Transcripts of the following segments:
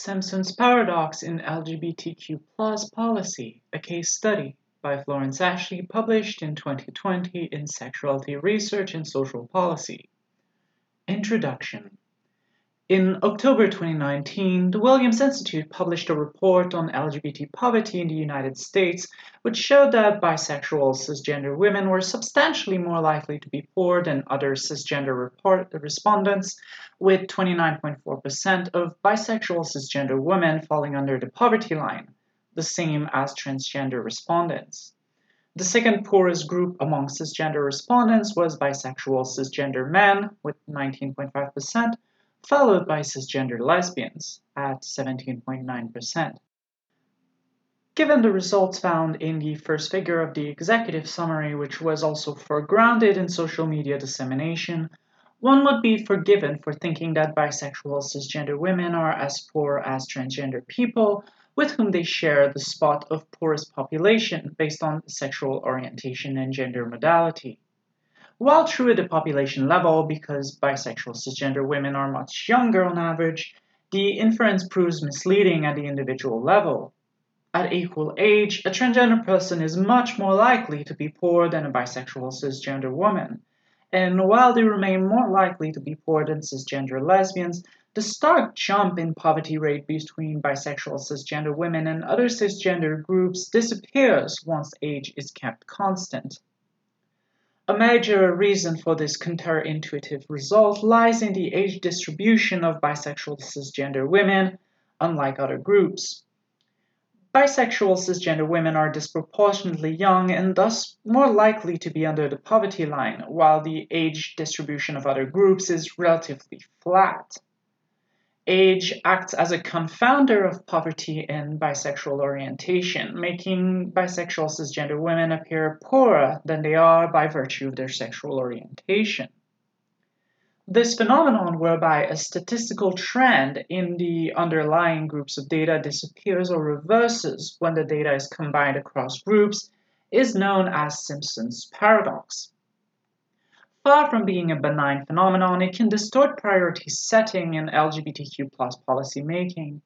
Simpson's Paradox in LGBTQ Policy, a case study by Florence Ashley, published in 2020 in Sexuality Research and Social Policy. Introduction in October 2019, the Williams Institute published a report on LGBT poverty in the United States, which showed that bisexual cisgender women were substantially more likely to be poor than other cisgender report, respondents, with 29.4% of bisexual cisgender women falling under the poverty line, the same as transgender respondents. The second poorest group among cisgender respondents was bisexual cisgender men, with 19.5% followed by cisgender lesbians at 17.9%. Given the results found in the first figure of the executive summary, which was also foregrounded in social media dissemination, one would be forgiven for thinking that bisexual cisgender women are as poor as transgender people, with whom they share the spot of poorest population based on sexual orientation and gender modality. While true at the population level, because bisexual cisgender women are much younger on average, the inference proves misleading at the individual level. At equal age, a transgender person is much more likely to be poor than a bisexual cisgender woman. And while they remain more likely to be poor than cisgender lesbians, the stark jump in poverty rate between bisexual cisgender women and other cisgender groups disappears once age is kept constant. A major reason for this counterintuitive result lies in the age distribution of bisexual cisgender women, unlike other groups. Bisexual cisgender women are disproportionately young and thus more likely to be under the poverty line, while the age distribution of other groups is relatively flat. Age acts as a confounder of poverty and bisexual orientation, making bisexual cisgender women appear poorer than they are by virtue of their sexual orientation. This phenomenon, whereby a statistical trend in the underlying groups of data disappears or reverses when the data is combined across groups, is known as Simpson's paradox. Far from being a benign phenomenon, it can distort priority setting in LGBTQ policy making.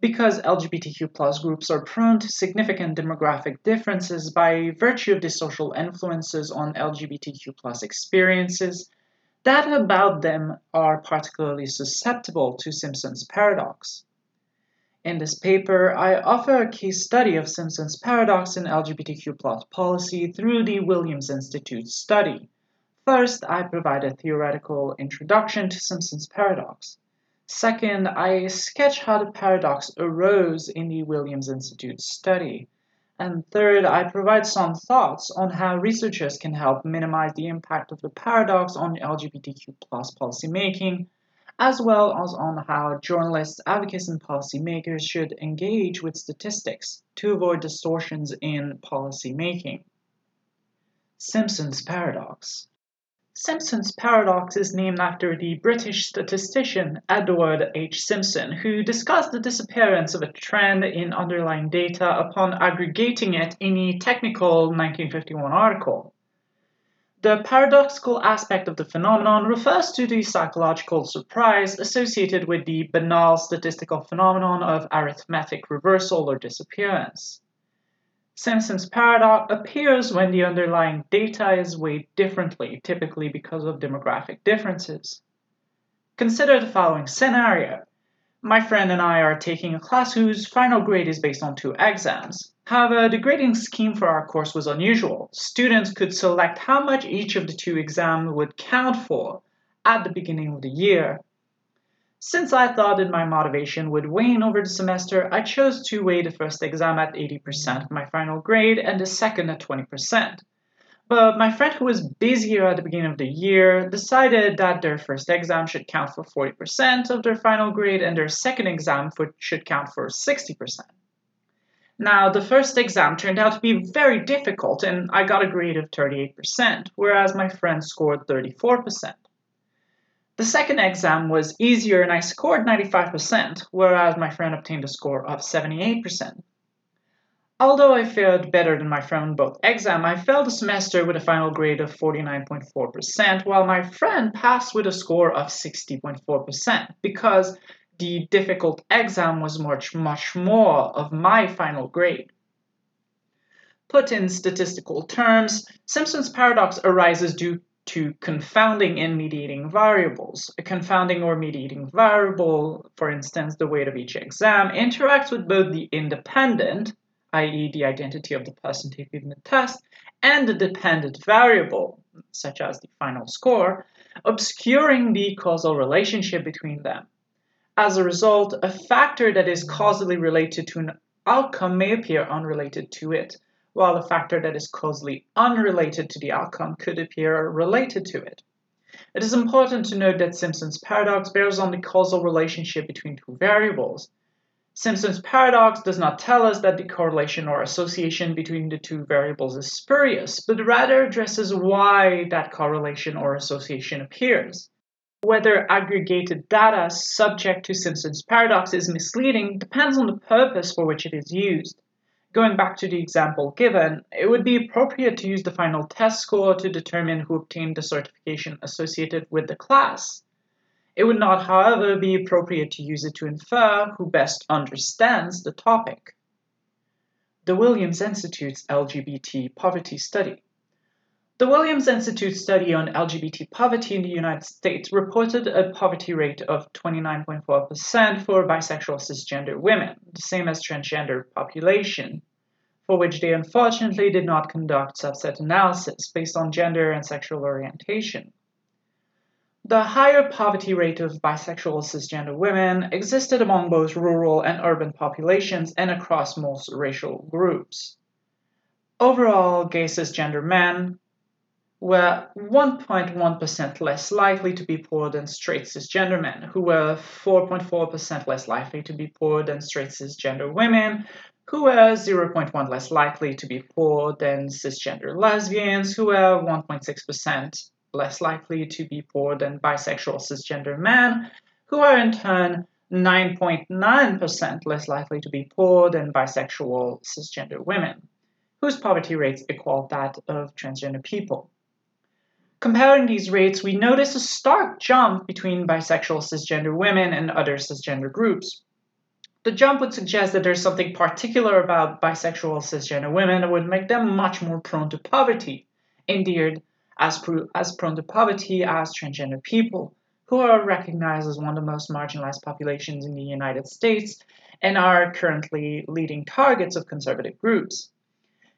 Because LGBTQ groups are prone to significant demographic differences by virtue of the social influences on LGBTQ experiences, data about them are particularly susceptible to Simpson's paradox. In this paper, I offer a case study of Simpson's paradox in LGBTQ policy through the Williams Institute study First, I provide a theoretical introduction to Simpson's paradox. Second, I sketch how the paradox arose in the Williams Institute study. And third, I provide some thoughts on how researchers can help minimize the impact of the paradox on LGBTQ policymaking, as well as on how journalists, advocates, and policymakers should engage with statistics to avoid distortions in policymaking. Simpson's paradox. Simpson's paradox is named after the British statistician Edward H. Simpson, who discussed the disappearance of a trend in underlying data upon aggregating it in a technical 1951 article. The paradoxical aspect of the phenomenon refers to the psychological surprise associated with the banal statistical phenomenon of arithmetic reversal or disappearance. Simpson's paradox appears when the underlying data is weighed differently, typically because of demographic differences. Consider the following scenario. My friend and I are taking a class whose final grade is based on two exams. However, the grading scheme for our course was unusual. Students could select how much each of the two exams would count for at the beginning of the year. Since I thought that my motivation would wane over the semester, I chose to weigh the first exam at 80% of my final grade and the second at 20%. But my friend who was busier at the beginning of the year decided that their first exam should count for 40% of their final grade and their second exam for, should count for 60%. Now, the first exam turned out to be very difficult and I got a grade of 38%, whereas my friend scored 34%. The second exam was easier and I scored 95%, whereas my friend obtained a score of 78%. Although I fared better than my friend both exams, I failed the semester with a final grade of 49.4%, while my friend passed with a score of 60.4%, because the difficult exam was much, much more of my final grade. Put in statistical terms, Simpson's paradox arises due to confounding and mediating variables. A confounding or mediating variable, for instance, the weight of each exam, interacts with both the independent, i.e., the identity of the person taking the test, and the dependent variable, such as the final score, obscuring the causal relationship between them. As a result, a factor that is causally related to an outcome may appear unrelated to it while a factor that is causally unrelated to the outcome could appear related to it. It is important to note that Simpson's paradox bears on the causal relationship between two variables. Simpson's paradox does not tell us that the correlation or association between the two variables is spurious, but rather addresses why that correlation or association appears. Whether aggregated data subject to Simpson's paradox is misleading depends on the purpose for which it is used. Going back to the example given, it would be appropriate to use the final test score to determine who obtained the certification associated with the class. It would not, however, be appropriate to use it to infer who best understands the topic. The Williams Institute's LGBT poverty study. The Williams Institute study on LGBT poverty in the United States reported a poverty rate of 29.4% for bisexual cisgender women, the same as transgender population, for which they unfortunately did not conduct subset analysis based on gender and sexual orientation. The higher poverty rate of bisexual cisgender women existed among both rural and urban populations and across most racial groups. Overall, gay cisgender men, were 1.1% less likely to be poor than straight cisgender men, who were 4.4% less likely to be poor than straight cisgender women, who are 0.1 less likely to be poor than cisgender lesbians, who are 1.6% less likely to be poor than bisexual cisgender men, who are in turn 9.9% less likely to be poor than bisexual cisgender women, whose poverty rates equal that of transgender people. Comparing these rates, we notice a stark jump between bisexual cisgender women and other cisgender groups. The jump would suggest that there's something particular about bisexual cisgender women that would make them much more prone to poverty, indeed, as, as prone to poverty as transgender people, who are recognized as one of the most marginalized populations in the United States and are currently leading targets of conservative groups.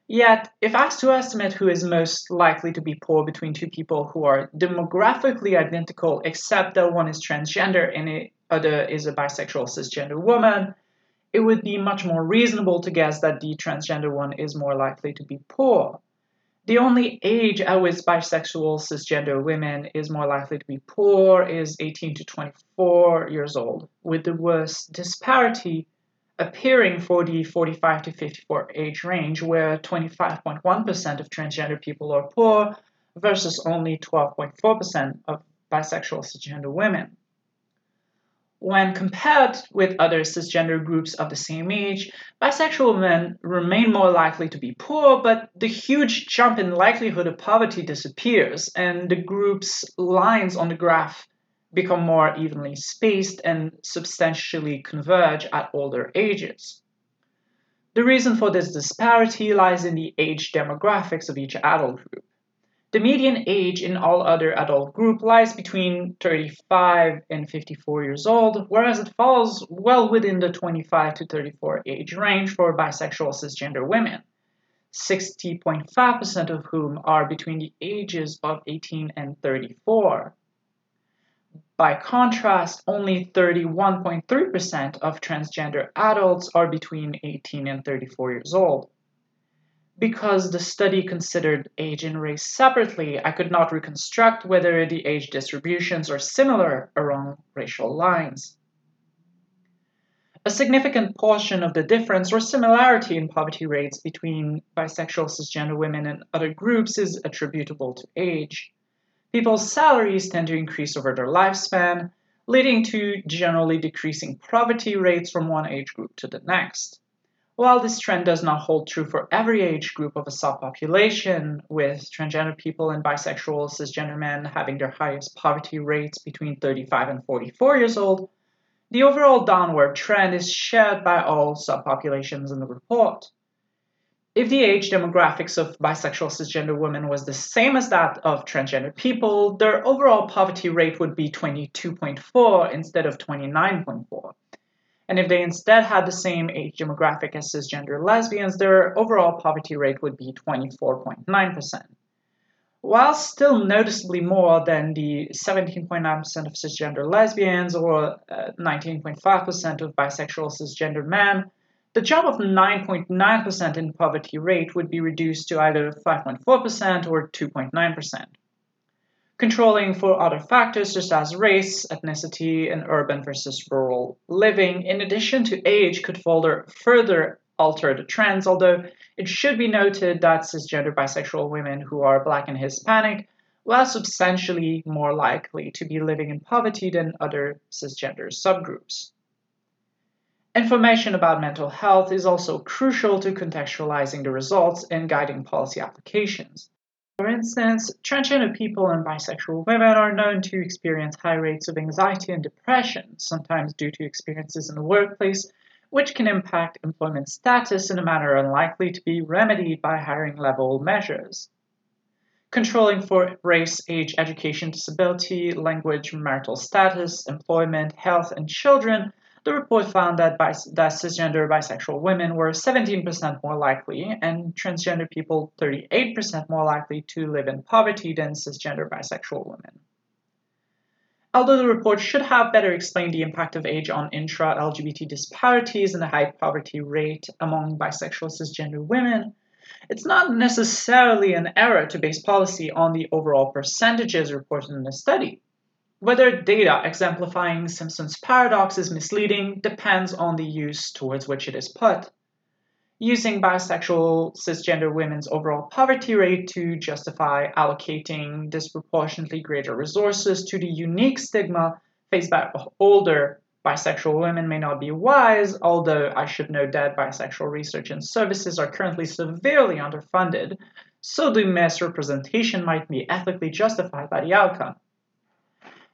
Yet, if asked to estimate who is most likely to be poor between two people who are demographically identical, except that one is transgender and the other is a bisexual cisgender woman, it would be much more reasonable to guess that the transgender one is more likely to be poor. The only age at which bisexual cisgender women is more likely to be poor is 18 to 24 years old, with the worst disparity appearing for the 45 to 54 age range, where 25.1% of transgender people are poor versus only 12.4% of bisexual cisgender women. When compared with other cisgender groups of the same age, bisexual men remain more likely to be poor, but the huge jump in likelihood of poverty disappears, and the group's lines on the graph become more evenly spaced and substantially converge at older ages. The reason for this disparity lies in the age demographics of each adult group. The median age in all other adult group lies between 35 and 54 years old, whereas it falls well within the 25 to 34 age range for bisexual cisgender women, 60.5% of whom are between the ages of 18 and 34. By contrast, only 31.3% of transgender adults are between 18 and 34 years old. Because the study considered age and race separately, I could not reconstruct whether the age distributions are similar along racial lines. A significant portion of the difference or similarity in poverty rates between bisexual cisgender women and other groups is attributable to age. People's salaries tend to increase over their lifespan, leading to generally decreasing poverty rates from one age group to the next. While this trend does not hold true for every age group of a subpopulation, with transgender people and bisexual cisgender men having their highest poverty rates between 35 and 44 years old, The overall downward trend is shared by all subpopulations in the report. If the age demographics of bisexual cisgender women was the same as that of transgender people, their overall poverty rate would be 22.4 instead of 29.4. And if they instead had the same age demographic as cisgender lesbians, their overall poverty rate would be 24.9%. While still noticeably more than the 17.9% of cisgender lesbians or 19.5% uh, of bisexual cisgender men, the jump of 9.9% in poverty rate would be reduced to either 5.4% or 2.9%. Controlling for other factors such as race, ethnicity, and urban versus rural living, in addition to age, could further, alter the trends, although it should be noted that cisgender bisexual women who are black and Hispanic were substantially more likely to be living in poverty than other cisgender subgroups. Information about mental health is also crucial to contextualizing the results and guiding policy applications. For instance, transgender people and bisexual women are known to experience high rates of anxiety and depression, sometimes due to experiences in the workplace, which can impact employment status in a manner unlikely to be remedied by hiring level measures. Controlling for race, age, education, disability, language, marital status, employment, health, and children the report found that, bis- that cisgender bisexual women were 17% more likely and transgender people 38% more likely to live in poverty than cisgender bisexual women. Although the report should have better explained the impact of age on intra LGBT disparities and the high poverty rate among bisexual cisgender women, it's not necessarily an error to base policy on the overall percentages reported in the study. Whether data exemplifying Simpson's paradox is misleading depends on the use towards which it is put. Using bisexual cisgender women's overall poverty rate to justify allocating disproportionately greater resources to the unique stigma faced by older bisexual women may not be wise, although I should note that bisexual research and services are currently severely underfunded, so the misrepresentation might be ethically justified by the outcome.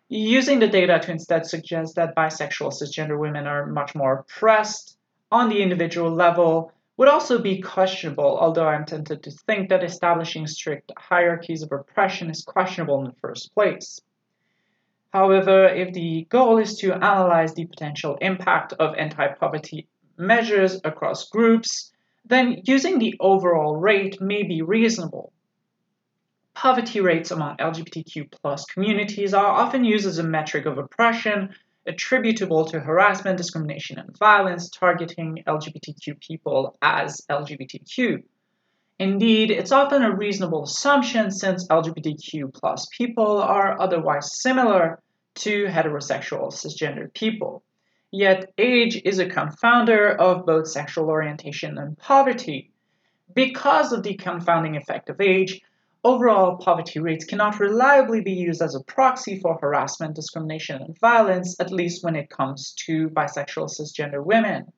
Using the data to instead suggest that bisexual cisgender women are much more oppressed on the individual level would also be questionable, although I'm tempted to think that establishing strict hierarchies of oppression is questionable in the first place. However, if the goal is to analyze the potential impact of anti poverty measures across groups, then using the overall rate may be reasonable. Poverty rates among LGBTQ plus communities are often used as a metric of oppression attributable to harassment, discrimination, and violence targeting LGBTQ people as LGBTQ. Indeed, it's often a reasonable assumption since LGBTQ plus people are otherwise similar to heterosexual cisgender people. Yet, age is a confounder of both sexual orientation and poverty. Because of the confounding effect of age, overall poverty rates cannot reliably be used as a proxy for harassment, discrimination, and violence, at least when it comes to bisexual cisgender women.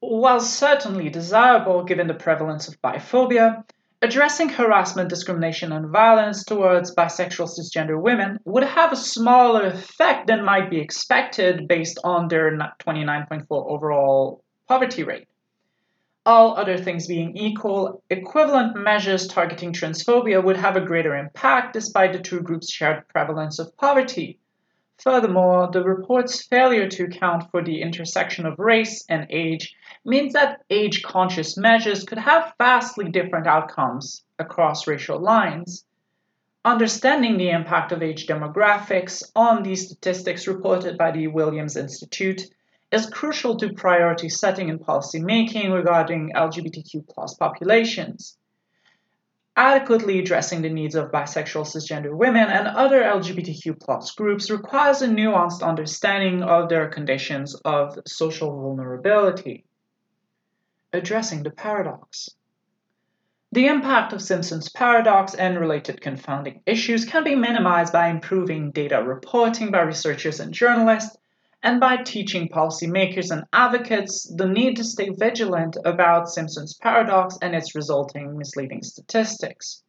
While certainly desirable given the prevalence of biphobia, addressing harassment, discrimination, and violence towards bisexual cisgender women would have a smaller effect than might be expected based on their 29.4 overall poverty rate all other things being equal, equivalent measures targeting transphobia would have a greater impact despite the two groups' shared prevalence of poverty. Furthermore, the report's failure to account for the intersection of race and age means that age conscious measures could have vastly different outcomes across racial lines. Understanding the impact of age demographics on the statistics reported by the Williams Institute is crucial to priority setting and policy making regarding LGBTQ plus populations. Adequately addressing the needs of bisexual cisgender women and other LGBTQ plus groups requires a nuanced understanding of their conditions of social vulnerability. Addressing the paradox. The impact of Simpson's paradox and related confounding issues can be minimized by improving data reporting by researchers and journalists and by teaching policymakers and advocates the need to stay vigilant about Simpson's paradox and its resulting misleading statistics.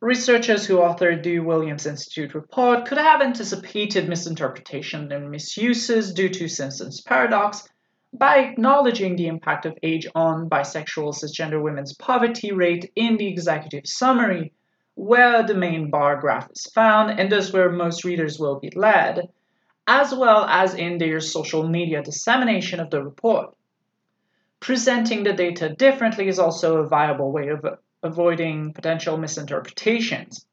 Researchers who authored the Williams Institute report could have anticipated misinterpretation and misuses due to Simpson's paradox by acknowledging the impact of age on bisexual cisgender women's poverty rate in the executive summary, where the main bar graph is found and thus where most readers will be led, as well as in their social media dissemination of the report. Presenting the data differently is also a viable way of avoiding potential misinterpretations.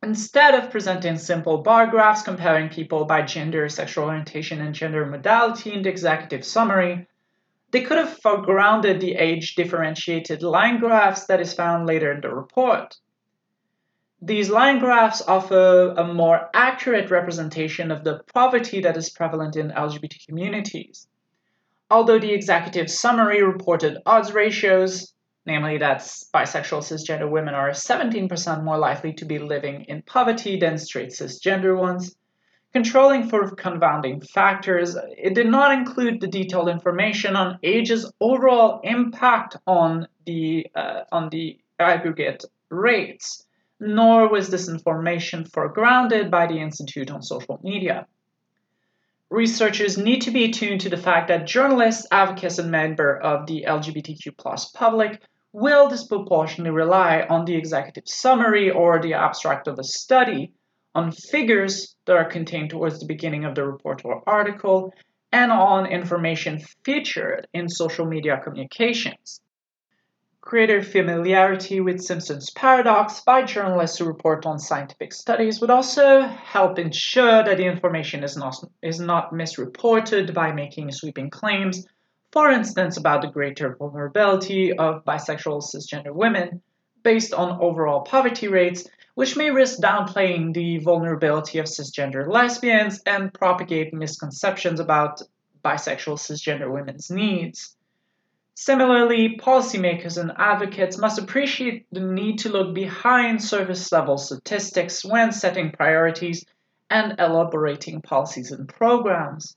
Instead of presenting simple bar graphs comparing people by gender, sexual orientation, and gender modality in the executive summary, they could have foregrounded the age differentiated line graphs that is found later in the report. These line graphs offer a more accurate representation of the poverty that is prevalent in LGBT communities. Although the executive summary reported odds ratios, namely that bisexual cisgender women are 17% more likely to be living in poverty than straight cisgender ones. Controlling for confounding factors, it did not include the detailed information on age's overall impact on the uh, on the aggregate rates, nor was this information foregrounded by the Institute on social media. Researchers need to be attuned to the fact that journalists, advocates, and members of the LGBTQ public will disproportionately rely on the executive summary or the abstract of a study, on figures that are contained towards the beginning of the report or article, and on information featured in social media communications. Greater familiarity with Simpson's paradox by journalists who report on scientific studies would also help ensure that the information is not, is not misreported by making sweeping claims for instance, about the greater vulnerability of bisexual cisgender women based on overall poverty rates, which may risk downplaying the vulnerability of cisgender lesbians and propagate misconceptions about bisexual cisgender women's needs. Similarly, policymakers and advocates must appreciate the need to look behind surface level statistics when setting priorities and elaborating policies and programs.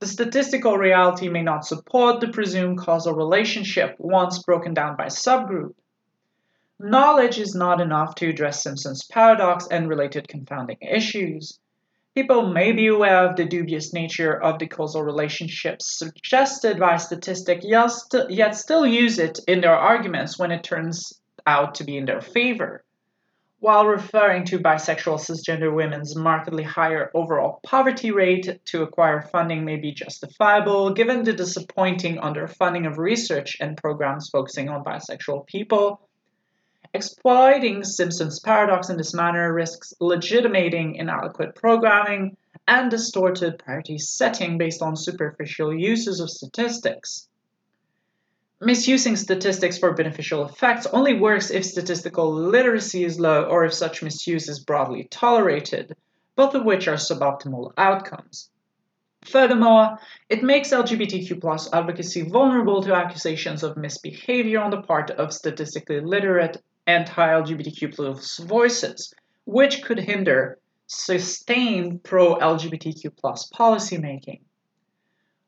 The statistical reality may not support the presumed causal relationship once broken down by subgroup. Knowledge is not enough to address Simpson's paradox and related confounding issues. People may be aware of the dubious nature of the causal relationships suggested by statistic, yet still use it in their arguments when it turns out to be in their favor. While referring to bisexual cisgender women's markedly higher overall poverty rate to acquire funding may be justifiable given the disappointing underfunding of research and programs focusing on bisexual people. Exploiting Simpson's paradox in this manner risks legitimating inadequate programming and distorted priority setting based on superficial uses of statistics. Misusing statistics for beneficial effects only works if statistical literacy is low or if such misuse is broadly tolerated, both of which are suboptimal outcomes. Furthermore, it makes LGBTQ advocacy vulnerable to accusations of misbehavior on the part of statistically literate anti LGBTQ plus voices, which could hinder sustained pro LGBTQ plus policymaking.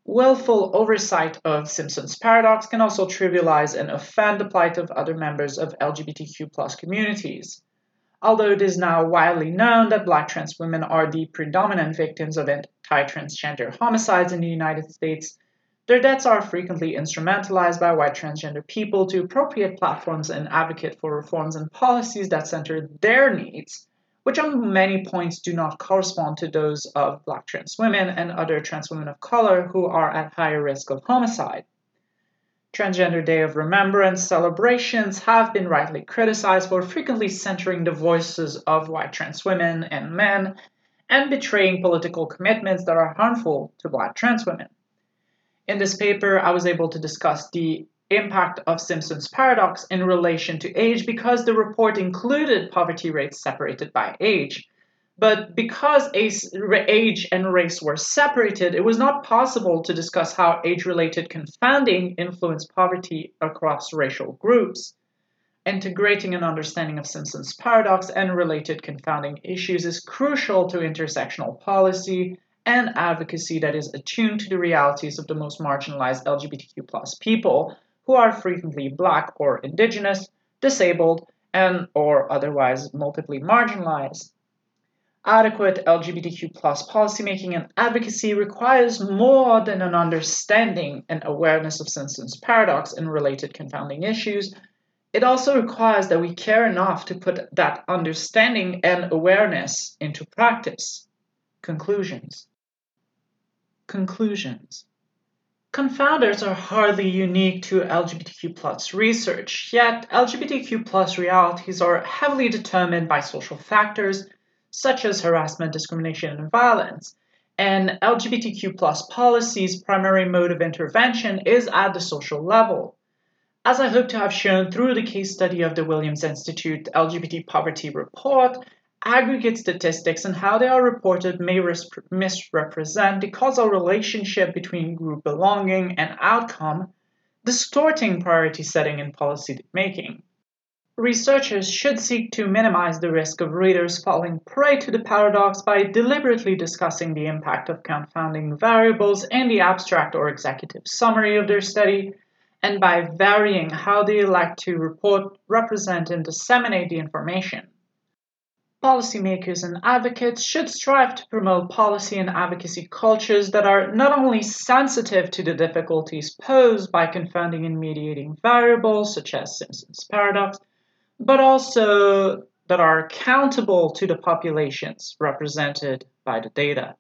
Willful oversight of Simpson's paradox can also trivialize and offend the plight of other members of LGBTQ plus communities. Although it is now widely known that black trans women are the predominant victims of anti transgender homicides in the United States, their deaths are frequently instrumentalized by white transgender people to appropriate platforms and advocate for reforms and policies that center their needs which on many points do not correspond to those of black trans women and other trans women of color who are at higher risk of homicide. Transgender Day of Remembrance celebrations have been rightly criticized for frequently centering the voices of white trans women and men and betraying political commitments that are harmful to black trans women. In this paper, I was able to discuss the impact of Simpson's paradox in relation to age because the report included poverty rates separated by age. But because age and race were separated, it was not possible to discuss how age related confounding influenced poverty across racial groups. Integrating an understanding of Simpson's paradox and related confounding issues is crucial to intersectional policy and advocacy that is attuned to the realities of the most marginalized LGBTQ people who are frequently black or indigenous, disabled, and or otherwise multiply marginalized. Adequate LGBTQ policymaking and advocacy requires more than an understanding and awareness of Simpson's paradox and related confounding issues. It also requires that we care enough to put that understanding and awareness into practice. Conclusions. Conclusions. Confounders are hardly unique to LGBTQ plus research, yet LGBTQ plus realities are heavily determined by social factors such as harassment, discrimination, and violence. And LGBTQ plus policy's primary mode of intervention is at the social level. As I hope to have shown through the case study of the Williams Institute LGBT Poverty Report, aggregate statistics and how they are reported may misrepresent the causal relationship between group belonging and outcome, distorting priority setting and policy making. Researchers should seek to minimize the risk of readers falling prey to the paradox by deliberately discussing the impact of confounding variables in the abstract or executive summary of their study, and by varying how they elect to report, represent, and disseminate the information. Policymakers and advocates should strive to promote policy and advocacy cultures that are not only sensitive to the difficulties posed by confounding and mediating variables such as Simpson's paradox, but also that are accountable to the populations represented by the data.